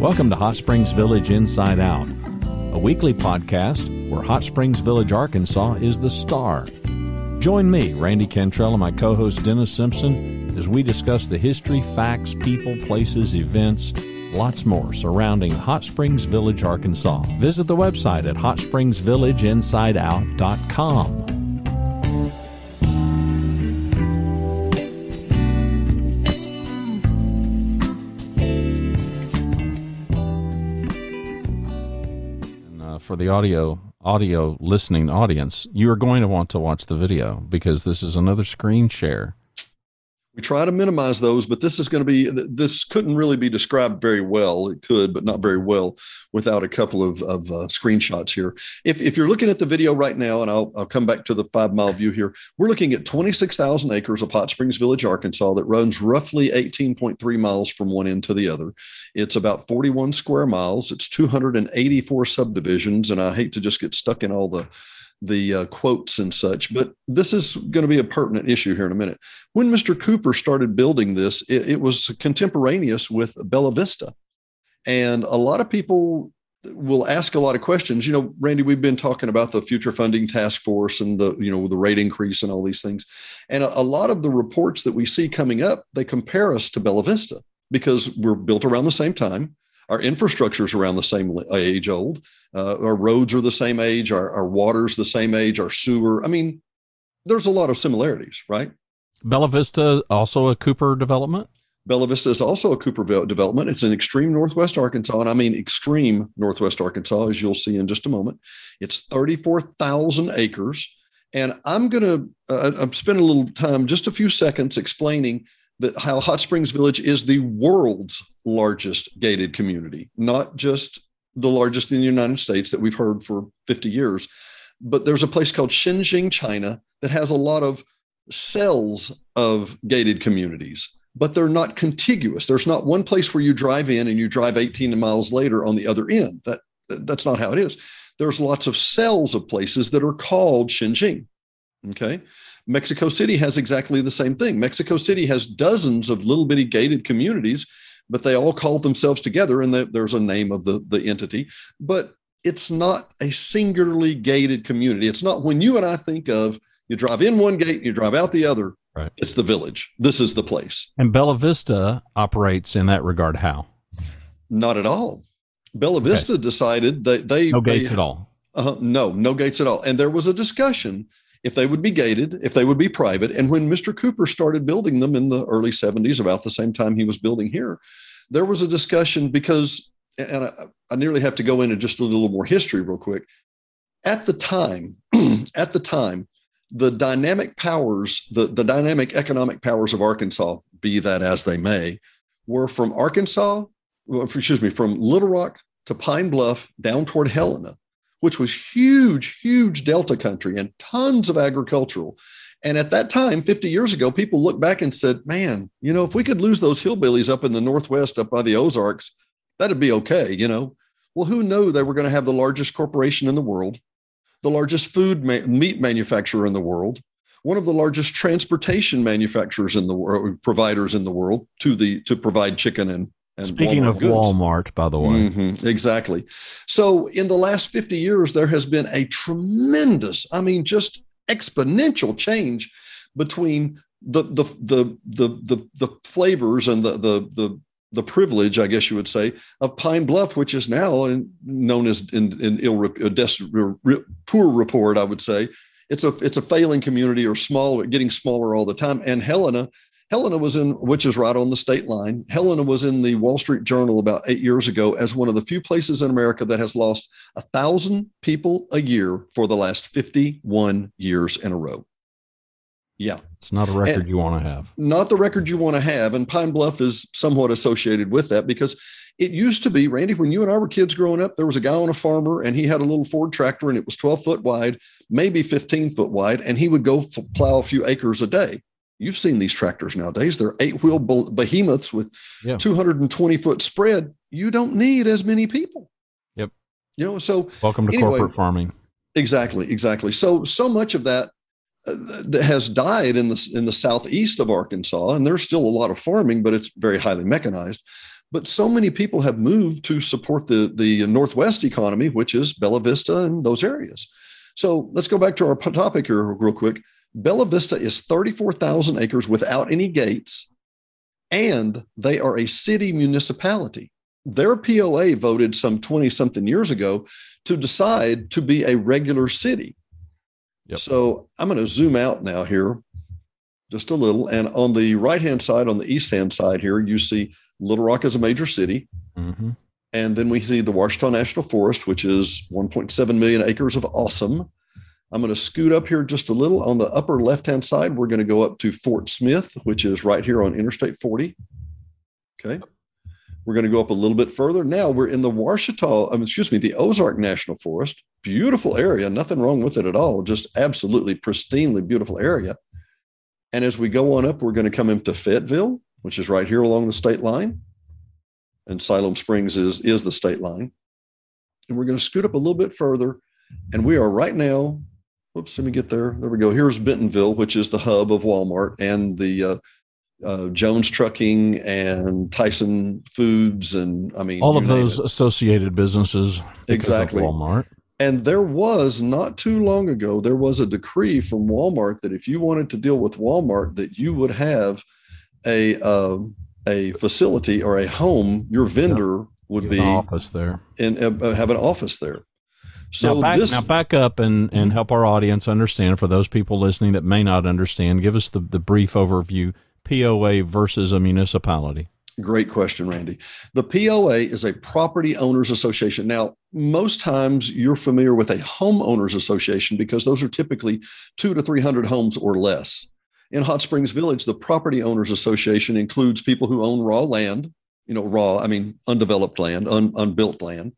Welcome to Hot Springs Village Inside Out, a weekly podcast where Hot Springs Village, Arkansas is the star. Join me, Randy Cantrell, and my co host Dennis Simpson as we discuss the history, facts, people, places, events, lots more surrounding Hot Springs Village, Arkansas. Visit the website at hotspringsvillageinsideout.com. for the audio audio listening audience, you are going to want to watch the video because this is another screen share try to minimize those, but this is going to be this couldn't really be described very well. It could, but not very well without a couple of, of uh, screenshots here. If, if you're looking at the video right now, and I'll, I'll come back to the five mile view here, we're looking at 26,000 acres of Hot Springs Village, Arkansas, that runs roughly 18.3 miles from one end to the other. It's about 41 square miles. It's 284 subdivisions, and I hate to just get stuck in all the the uh, quotes and such, but this is going to be a pertinent issue here in a minute. When Mr. Cooper started building this, it, it was contemporaneous with Bella Vista. And a lot of people will ask a lot of questions. You know, Randy, we've been talking about the future funding task force and the, you know, the rate increase and all these things. And a, a lot of the reports that we see coming up, they compare us to Bella Vista because we're built around the same time. Our infrastructure is around the same age old. Uh, our roads are the same age. Our, our water's the same age. Our sewer. I mean, there's a lot of similarities, right? Bella Vista also a Cooper development. Bella Vista is also a Cooper development. It's in extreme northwest Arkansas, and I mean extreme northwest Arkansas, as you'll see in just a moment. It's 34,000 acres. And I'm going to uh, I'm spending a little time, just a few seconds, explaining that how Hot Springs Village is the world's largest gated community, not just the largest in the United States that we've heard for 50 years, but there's a place called Xinjing, China, that has a lot of cells of gated communities, but they're not contiguous. There's not one place where you drive in and you drive 18 miles later on the other end. That that's not how it is. There's lots of cells of places that are called Xinjing. Okay. Mexico City has exactly the same thing. Mexico City has dozens of little bitty gated communities, but they all call themselves together and there's a name of the, the entity. But it's not a singularly gated community. It's not when you and I think of you drive in one gate, you drive out the other. Right. It's the village. This is the place. And Bella Vista operates in that regard how? Not at all. Bella Vista okay. decided that they no gates they, at all. Uh, no, no gates at all. And there was a discussion if they would be gated, if they would be private. And when Mr. Cooper started building them in the early 70s, about the same time he was building here, there was a discussion because, and I, I nearly have to go into just a little more history real quick. At the time, at the time, the dynamic powers, the, the dynamic economic powers of Arkansas, be that as they may, were from Arkansas, excuse me, from Little Rock to Pine Bluff down toward Helena which was huge, huge Delta country and tons of agricultural. And at that time, 50 years ago, people looked back and said, man, you know, if we could lose those hillbillies up in the Northwest, up by the Ozarks, that'd be okay, you know. Well, who knew they were going to have the largest corporation in the world, the largest food ma- meat manufacturer in the world, one of the largest transportation manufacturers in the world, providers in the world to the to provide chicken and and Speaking Walmart of goods. Walmart, by the way. Mm-hmm, exactly. So, in the last 50 years, there has been a tremendous, I mean, just exponential change between the the the the the, the flavors and the the the the privilege, I guess you would say, of Pine Bluff, which is now known as in, in ill poor report, I would say. It's a it's a failing community or small, getting smaller all the time. And Helena Helena was in, which is right on the state line. Helena was in the Wall Street Journal about eight years ago as one of the few places in America that has lost a thousand people a year for the last 51 years in a row. Yeah. It's not a record and you want to have. Not the record you want to have. And Pine Bluff is somewhat associated with that because it used to be, Randy, when you and I were kids growing up, there was a guy on a farmer and he had a little Ford tractor and it was 12 foot wide, maybe 15 foot wide, and he would go f- plow a few acres a day. You've seen these tractors nowadays. They're eight wheel behemoths with yeah. 220 foot spread. You don't need as many people. Yep. You know, so welcome to anyway, corporate farming. Exactly. Exactly. So, so much of that uh, that has died in the in the southeast of Arkansas, and there's still a lot of farming, but it's very highly mechanized. but so many people have moved to support the the Northwest economy, which is Bella Vista and those areas. So let's go back to our topic here real quick. Bella Vista is 34,000 acres without any gates, and they are a city municipality. Their POA voted some 20 something years ago to decide to be a regular city. Yep. So I'm going to zoom out now here just a little. And on the right hand side, on the east hand side here, you see Little Rock as a major city. Mm-hmm. And then we see the Ouachita National Forest, which is 1.7 million acres of awesome. I'm going to scoot up here just a little. On the upper left hand side, we're going to go up to Fort Smith, which is right here on Interstate 40. Okay. We're going to go up a little bit further. Now we're in the Ouachita, um, excuse me, the Ozark National Forest. Beautiful area. Nothing wrong with it at all. Just absolutely pristinely beautiful area. And as we go on up, we're going to come into Fayetteville, which is right here along the state line. And Siloam Springs is, is the state line. And we're going to scoot up a little bit further. And we are right now, whoops, let me get there. There we go. Here's Bentonville, which is the hub of Walmart and the uh, uh, Jones Trucking and Tyson Foods. And I mean, all of those it. associated businesses. Exactly. Walmart. And there was not too long ago, there was a decree from Walmart that if you wanted to deal with Walmart, that you would have a uh, a facility or a home. Your vendor yeah. would be office there and uh, have an office there. So now back, this, now back up and, and mm-hmm. help our audience understand. For those people listening that may not understand, give us the, the brief overview: POA versus a municipality. Great question, Randy. The POA is a property owners association. Now, most times you're familiar with a homeowners association because those are typically two to 300 homes or less. In Hot Springs Village, the property owners association includes people who own raw land, you know, raw, I mean, undeveloped land, un, unbuilt land,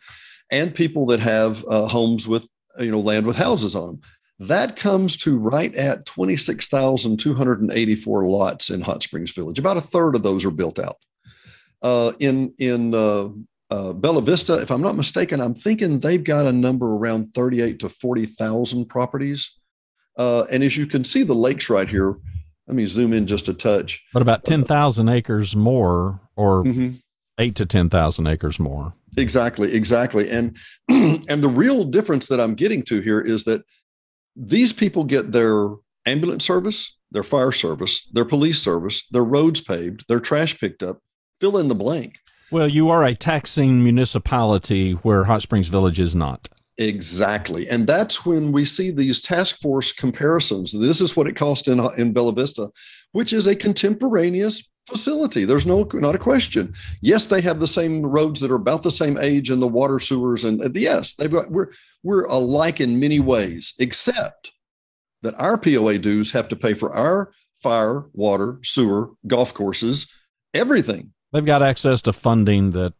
and people that have uh, homes with, you know, land with houses on them. That comes to right at 26,284 lots in Hot Springs Village. About a third of those are built out. Uh, in in uh, uh, Bella Vista, if I'm not mistaken, I'm thinking they've got a number around 38 to 40,000 properties. Uh, and as you can see, the lakes right here. Let me zoom in just a touch. But about 10,000 acres more, or mm-hmm. eight to 10,000 acres more. Exactly, exactly. And and the real difference that I'm getting to here is that these people get their ambulance service, their fire service, their police service, their roads paved, their trash picked up, fill in the blank. Well, you are a taxing municipality where Hot Springs Village is not. Exactly. And that's when we see these task force comparisons. This is what it cost in, in Bella Vista, which is a contemporaneous facility. There's no not a question. Yes, they have the same roads that are about the same age and the water sewers and uh, yes, they've got we're we're alike in many ways, except that our POA dues have to pay for our fire, water, sewer, golf courses, everything. They've got access to funding that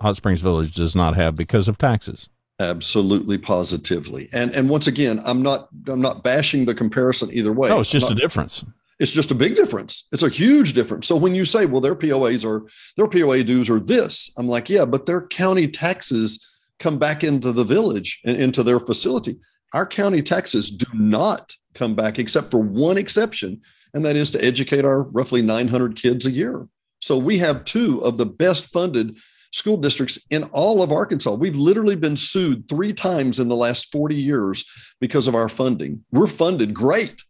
Hot Springs Village does not have because of taxes. Absolutely, positively, and and once again, I'm not I'm not bashing the comparison either way. No, it's just not, a difference. It's just a big difference. It's a huge difference. So when you say, well, their POAs are their POA dues are this, I'm like, yeah, but their county taxes come back into the village and into their facility. Our county taxes do not come back, except for one exception, and that is to educate our roughly 900 kids a year. So we have two of the best funded school districts in all of Arkansas. We've literally been sued three times in the last 40 years because of our funding. We're funded great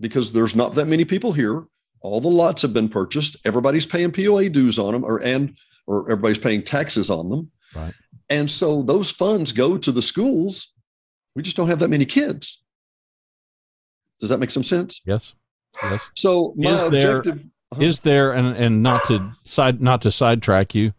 because there's not that many people here. All the lots have been purchased. Everybody's paying POA dues on them, or and or everybody's paying taxes on them. Right. And so those funds go to the schools. We just don't have that many kids. Does that make some sense? Yes. Yes. So my is objective. There, uh-huh. Is there and and not to side not to sidetrack you,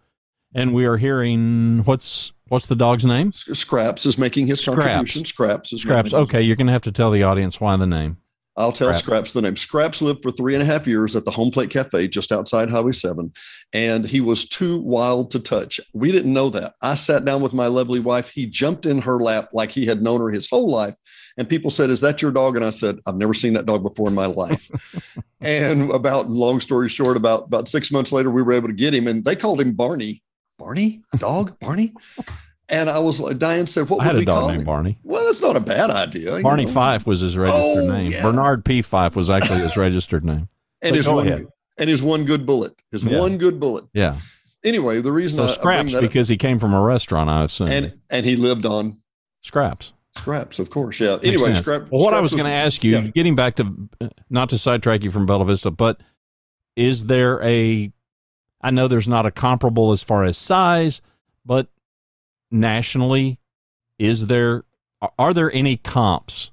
and we are hearing what's what's the dog's name? Scraps is making his Scraps. contribution. Scraps is Scraps. Okay, you're going to have to tell the audience why the name. I'll tell Scraps. Scraps the name. Scraps lived for three and a half years at the Home Plate Cafe just outside Highway 7, and he was too wild to touch. We didn't know that. I sat down with my lovely wife. He jumped in her lap like he had known her his whole life. And people said, Is that your dog? And I said, I've never seen that dog before in my life. and about, long story short, about, about six months later, we were able to get him, and they called him Barney. Barney? A dog? Barney? And I was like, Diane said, "What I would we call him?" Barney. Well, that's not a bad idea. Barney know? Fife was his registered oh, name. Yeah. Bernard P. Fife was actually his registered name. and his one, ahead. and his one good bullet. His yeah. one good bullet. Yeah. anyway, the reason So I, I scraps bring that up- because he came from a restaurant, I assume. and and he lived on scraps. scraps, of course. Yeah. Anyway, scrap. Well, what I was going to ask you, yeah. getting back to not to sidetrack you from Bella Vista, but is there a? I know there's not a comparable as far as size, but nationally, is there? Are there any comps?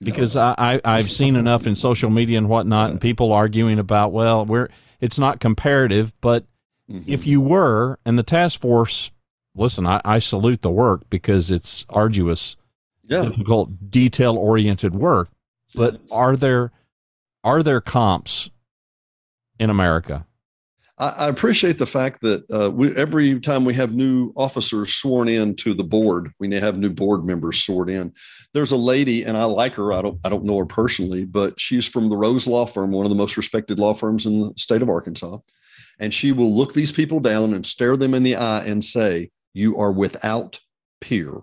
Because I, I I've seen enough in social media and whatnot, and people arguing about well, we're it's not comparative, but Mhm. if you were, and the task force, listen, I, I salute the work because it's arduous yeah, difficult detail oriented work but are there are there comps in america I, appreciate the fact that uh, we, every time we have new officers sworn in to the board, we have new board members sworn in. There's a lady, and I like her. I don't I don't know her personally, but she's from the Rose Law Firm, one of the most respected law firms in the state of Arkansas. And she will look these people down and stare them in the eye and say, "You are without peer."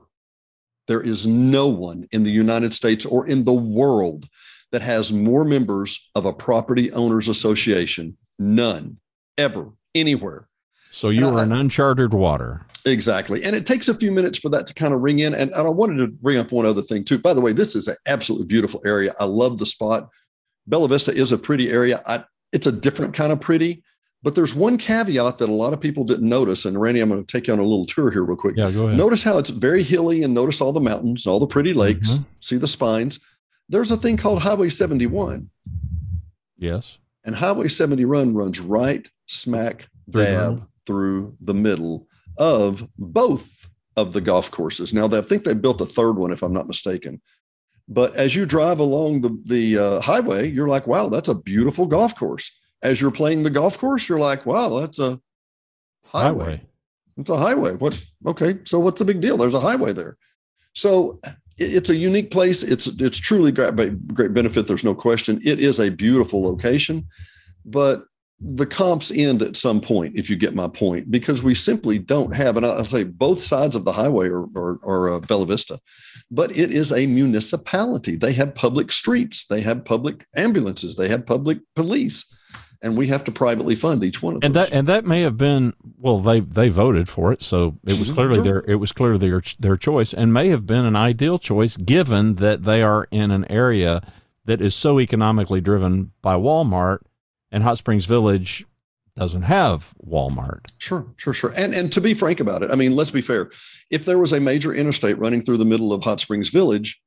There is no one in the United States or in the world that has more members of a property owners association. None ever anywhere. so you And are I- in uncharted water Exactly. And it takes a few minutes for that to kind of ring in. And, and I wanted to bring up one other thing too. By the way, this is an absolutely beautiful area. I love the spot. Bella Vista is a pretty area. I, it's a different kind of pretty, but there's one caveat that a lot of people didn't notice. And Randy, I'm going to take you on a little tour here real quick. yeah go ahead Notice how it's very hilly and notice all the mountains, all the pretty lakes, Mhm. see the spines. There's a thing called Highway 71. yes And Highway 70 Run runs right smack dab through the middle of both of the golf courses. Now, they, I think they built a third one, if I'm not mistaken. But as you drive along the, the uh, highway, you're like, wow, that's a beautiful golf course. As you're playing the golf course, you're like, wow, that's a highway. highway It's a highway. What? Okay, so what's the big deal? There's a highway there. So it's a unique place. It's it's truly great great benefit. There's no question. It is a beautiful location, but the comps end at some point. If you get my point, because we simply don't have, and I'll say both sides of the highway are are, are uh, Bella Vista, but it is a municipality. They have public streets. They have public ambulances. They have public police. And we have to privately fund each one of and those. that and that may have been well they they voted for it so it was Mhm. clearly Sure. their it was clearly their their choice and may have been an ideal choice given that they are in an area that is so economically driven by Walmart and Hot Springs Village doesn't have Walmart Sure, sure, sure. And and to be frank about it, I mean, let's be fair. If there was a major interstate running through the middle of Hot Springs Village,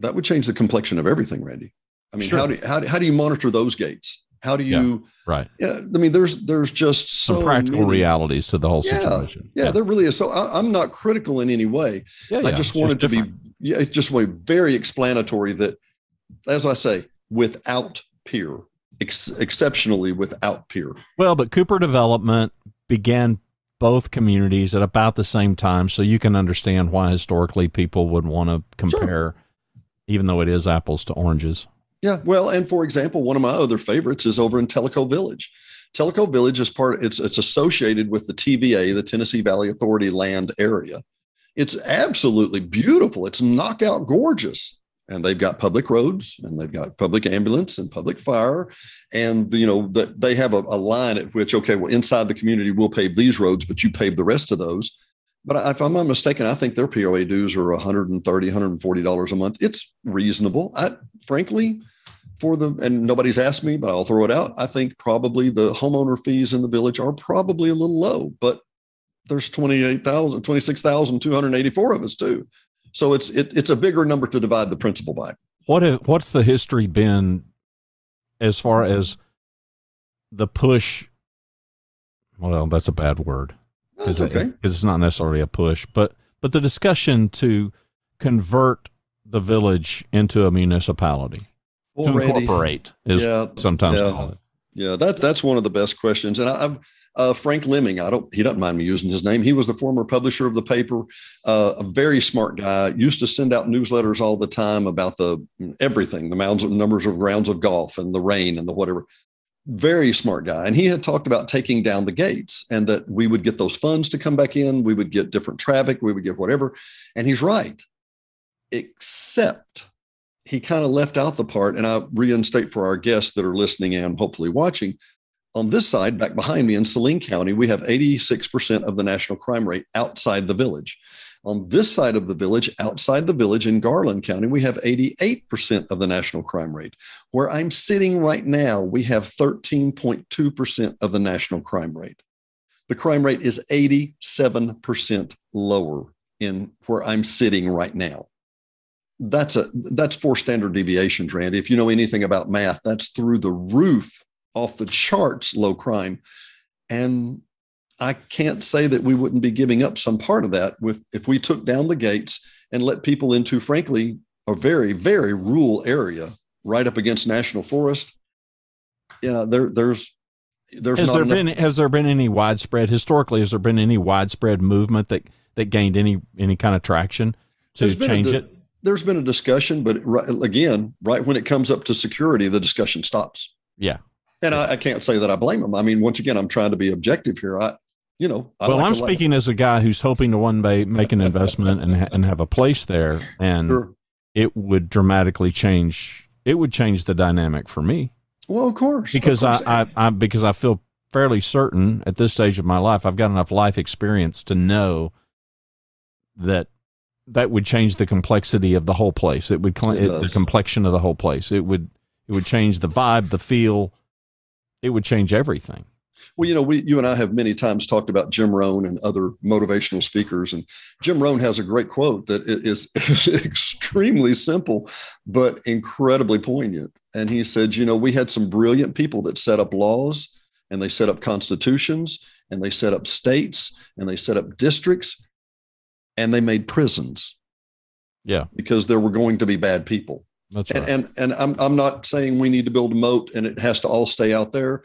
that would change the complexion of everything, Randy. I mean, Sure. how do how, do- how do you monitor those gates? How do you? right Yeah, I mean, there's there's just so some practical many- realities to the whole Yeah, situation Yeah, there really is. So I, I'm not critical in any way. Yeah, I yeah, just wanted to be, yeah, it's just way very explanatory that, as I say, without peer, ex- exceptionally without peer. Well, but Cooper Development began both communities at about the same time, so you can understand why historically people would want to compare, even though it is apples to oranges. Yeah, well, and for example, one of my other favorites is over in Tellico Village. Tellico Village is part. It's it's associated with the TVA, the Tennessee Valley Authority land area. It's absolutely beautiful. It's knockout gorgeous, and they've got public roads, and they've got public ambulance and public fire, and you know the, they have a, a line at which okay, well, inside the community we'll pave these roads, but you pave the rest of those. But if I'm not mistaken, I think their POA dues are 130, 140 dollars a month. It's reasonable. I frankly, for the and nobody's asked me, but I'll throw it out. I think probably the homeowner fees in the village are probably a little low, but there's 28,000, 26,284 of us too. So it's it, it's a bigger number to divide the principal by. What if, what's the history been as far as the push? Well, that's a bad word. That's okay. because it's not necessarily a push, but but the discussion to convert the village into a municipality Well, to incorporate is yeah, sometimes yeah. called it. Yeah, that's that's one of the best questions. And I, I've uh, Frank Lemming. I don't. He doesn't mind me using his name. He was the former publisher of the paper. Uh, a very smart guy. Used to send out newsletters all the time about the everything, the mounds, numbers of rounds of golf, and the rain, and the whatever. Very smart guy. And he had talked about taking down the gates, and that we would get those funds to come back in. We would get different traffic. We would get whatever. And he's right, except he kind of left out the part, and I reinstate for our guests that are listening and hopefully watching. On this side, back behind me in Saline County, we have 86% of the national crime rate outside the village. On this side of the village, outside the village in Garland County, we have 88% of the national crime rate. Where I'm sitting right now, we have 13.2% of the national crime rate. The crime rate is 87% lower in where I'm sitting right now. That's a that's four standard deviations, Randy. If you know anything about math, that's through the roof, off the charts, low crime. And I can't say that we wouldn't be giving up some part of that with if we took down the gates and let people into, frankly, a very, very rural area right up against national forest. You know, there there's there's has not there enough- been has there been any widespread historically has there been any widespread movement that that gained any any kind of traction to There's been a change di- it? there's been a discussion, but right, again, right when it comes up to security, the discussion stops. Yeah. And I, I can't say that I blame them. I mean, once again, I'm trying to be objective here. I, you know, I well, like I'm speaking as a guy who's hoping to one day make an investment and ha- and have a place there, and Sure. it would dramatically change. It would change the dynamic for me Well, of course, of because course. I, I, I because I feel fairly certain at this stage of my life I've got enough life experience to know that that would change the complexity of the whole place. It would cl- It it- the complexion of the whole place. It would it would change the vibe, the feel. It would change everything. Well, you know, we, you and I have many times talked about Jim Rohn and other motivational speakers, and Jim Rohn has a great quote that is, is, extremely simple but incredibly poignant. And he said, you know, we had some brilliant people that set up laws, and they set up constitutions, and they set up states, and they set up districts, and they made prisons Yeah, because there were going to be bad people. that's And, right. and and I'm I'm not saying we need to build a moat and it has to all stay out there.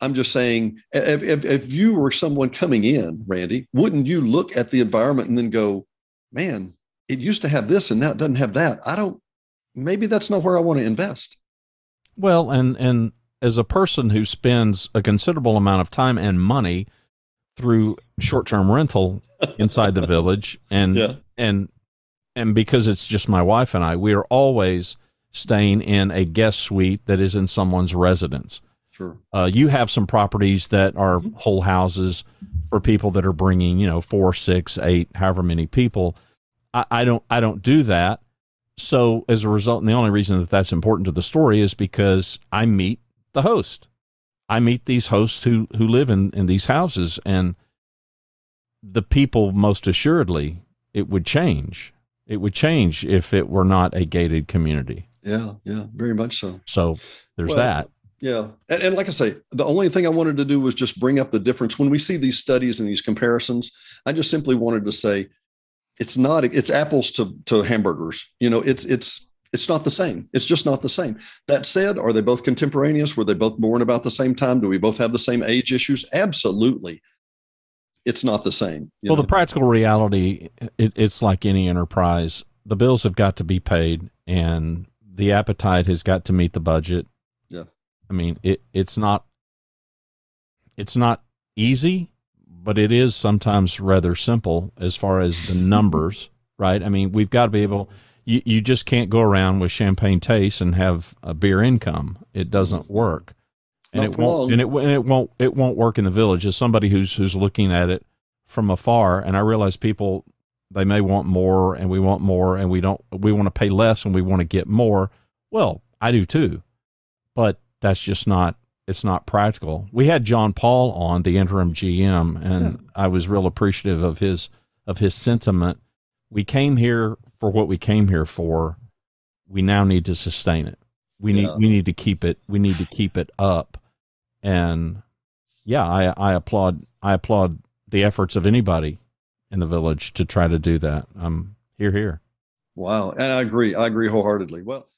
I'm just saying if, if if you were someone coming in, Randy, wouldn't you look at the environment and then go, man, it used to have this and now it doesn't have that. I don't. Maybe that's not where I want to invest. Well, and and as a person who spends a considerable amount of time and money through short-term rental inside the village and Yeah. and and because it's just my wife and I, we are always staying in a guest suite that is in someone's residence. Sure. Uh, you have some properties that are whole houses for people that are bringing, you know, four, six, eight, however many people. I, I don't, I don't do that. So as a result, and the only reason that that's important to the story is because I meet the host. I meet these hosts who who live in in these houses, and the people most assuredly it would change. It would change if it were not a gated community. Yeah. Yeah. Very much so. So there's Well, that. Yeah. And, and like I say, the only thing I wanted to do was just bring up the difference. When we see these studies and these comparisons, I just simply wanted to say it's not it's apples to to hamburgers. You know, it's it's it's not the same. It's just not the same. That said, are they both contemporaneous? Were they both born about the same time? Do we both have the same age issues? Absolutely. It's not the same. Well, know? the practical reality, it, it's like any enterprise. The bills have got to be paid, and the appetite has got to meet the budget. I mean, it it's not it's not easy, but it is sometimes rather simple as far as the numbers, right? I mean, we've got to be able. You you just can't go around with champagne taste and have a beer income. It doesn't work and Not it won't long. and it, and it won't it won't work in the village as somebody who's who's looking at it from afar and i realize people they may want more and we want more and we don't we want to pay less and we want to get more well i do too but that's just not it's not practical. We had john paul on the interim gm and i was real appreciative of his of his sentiment. We came here for what we came here for. We now need to sustain it. We need we need to keep it we need to keep it up. And yeah i i applaud i applaud the efforts of anybody in the village to try to do that. I'm here here. Wow. And I agree. I agree wholeheartedly. Well,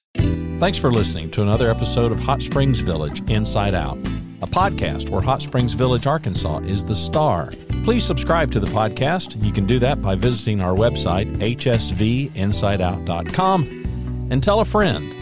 thanks for listening to another episode of hot springs village inside out a podcast where hot springs village arkansas is the star. Please subscribe to the podcast. You can do that by visiting our website hsvinsideout.com and tell a friend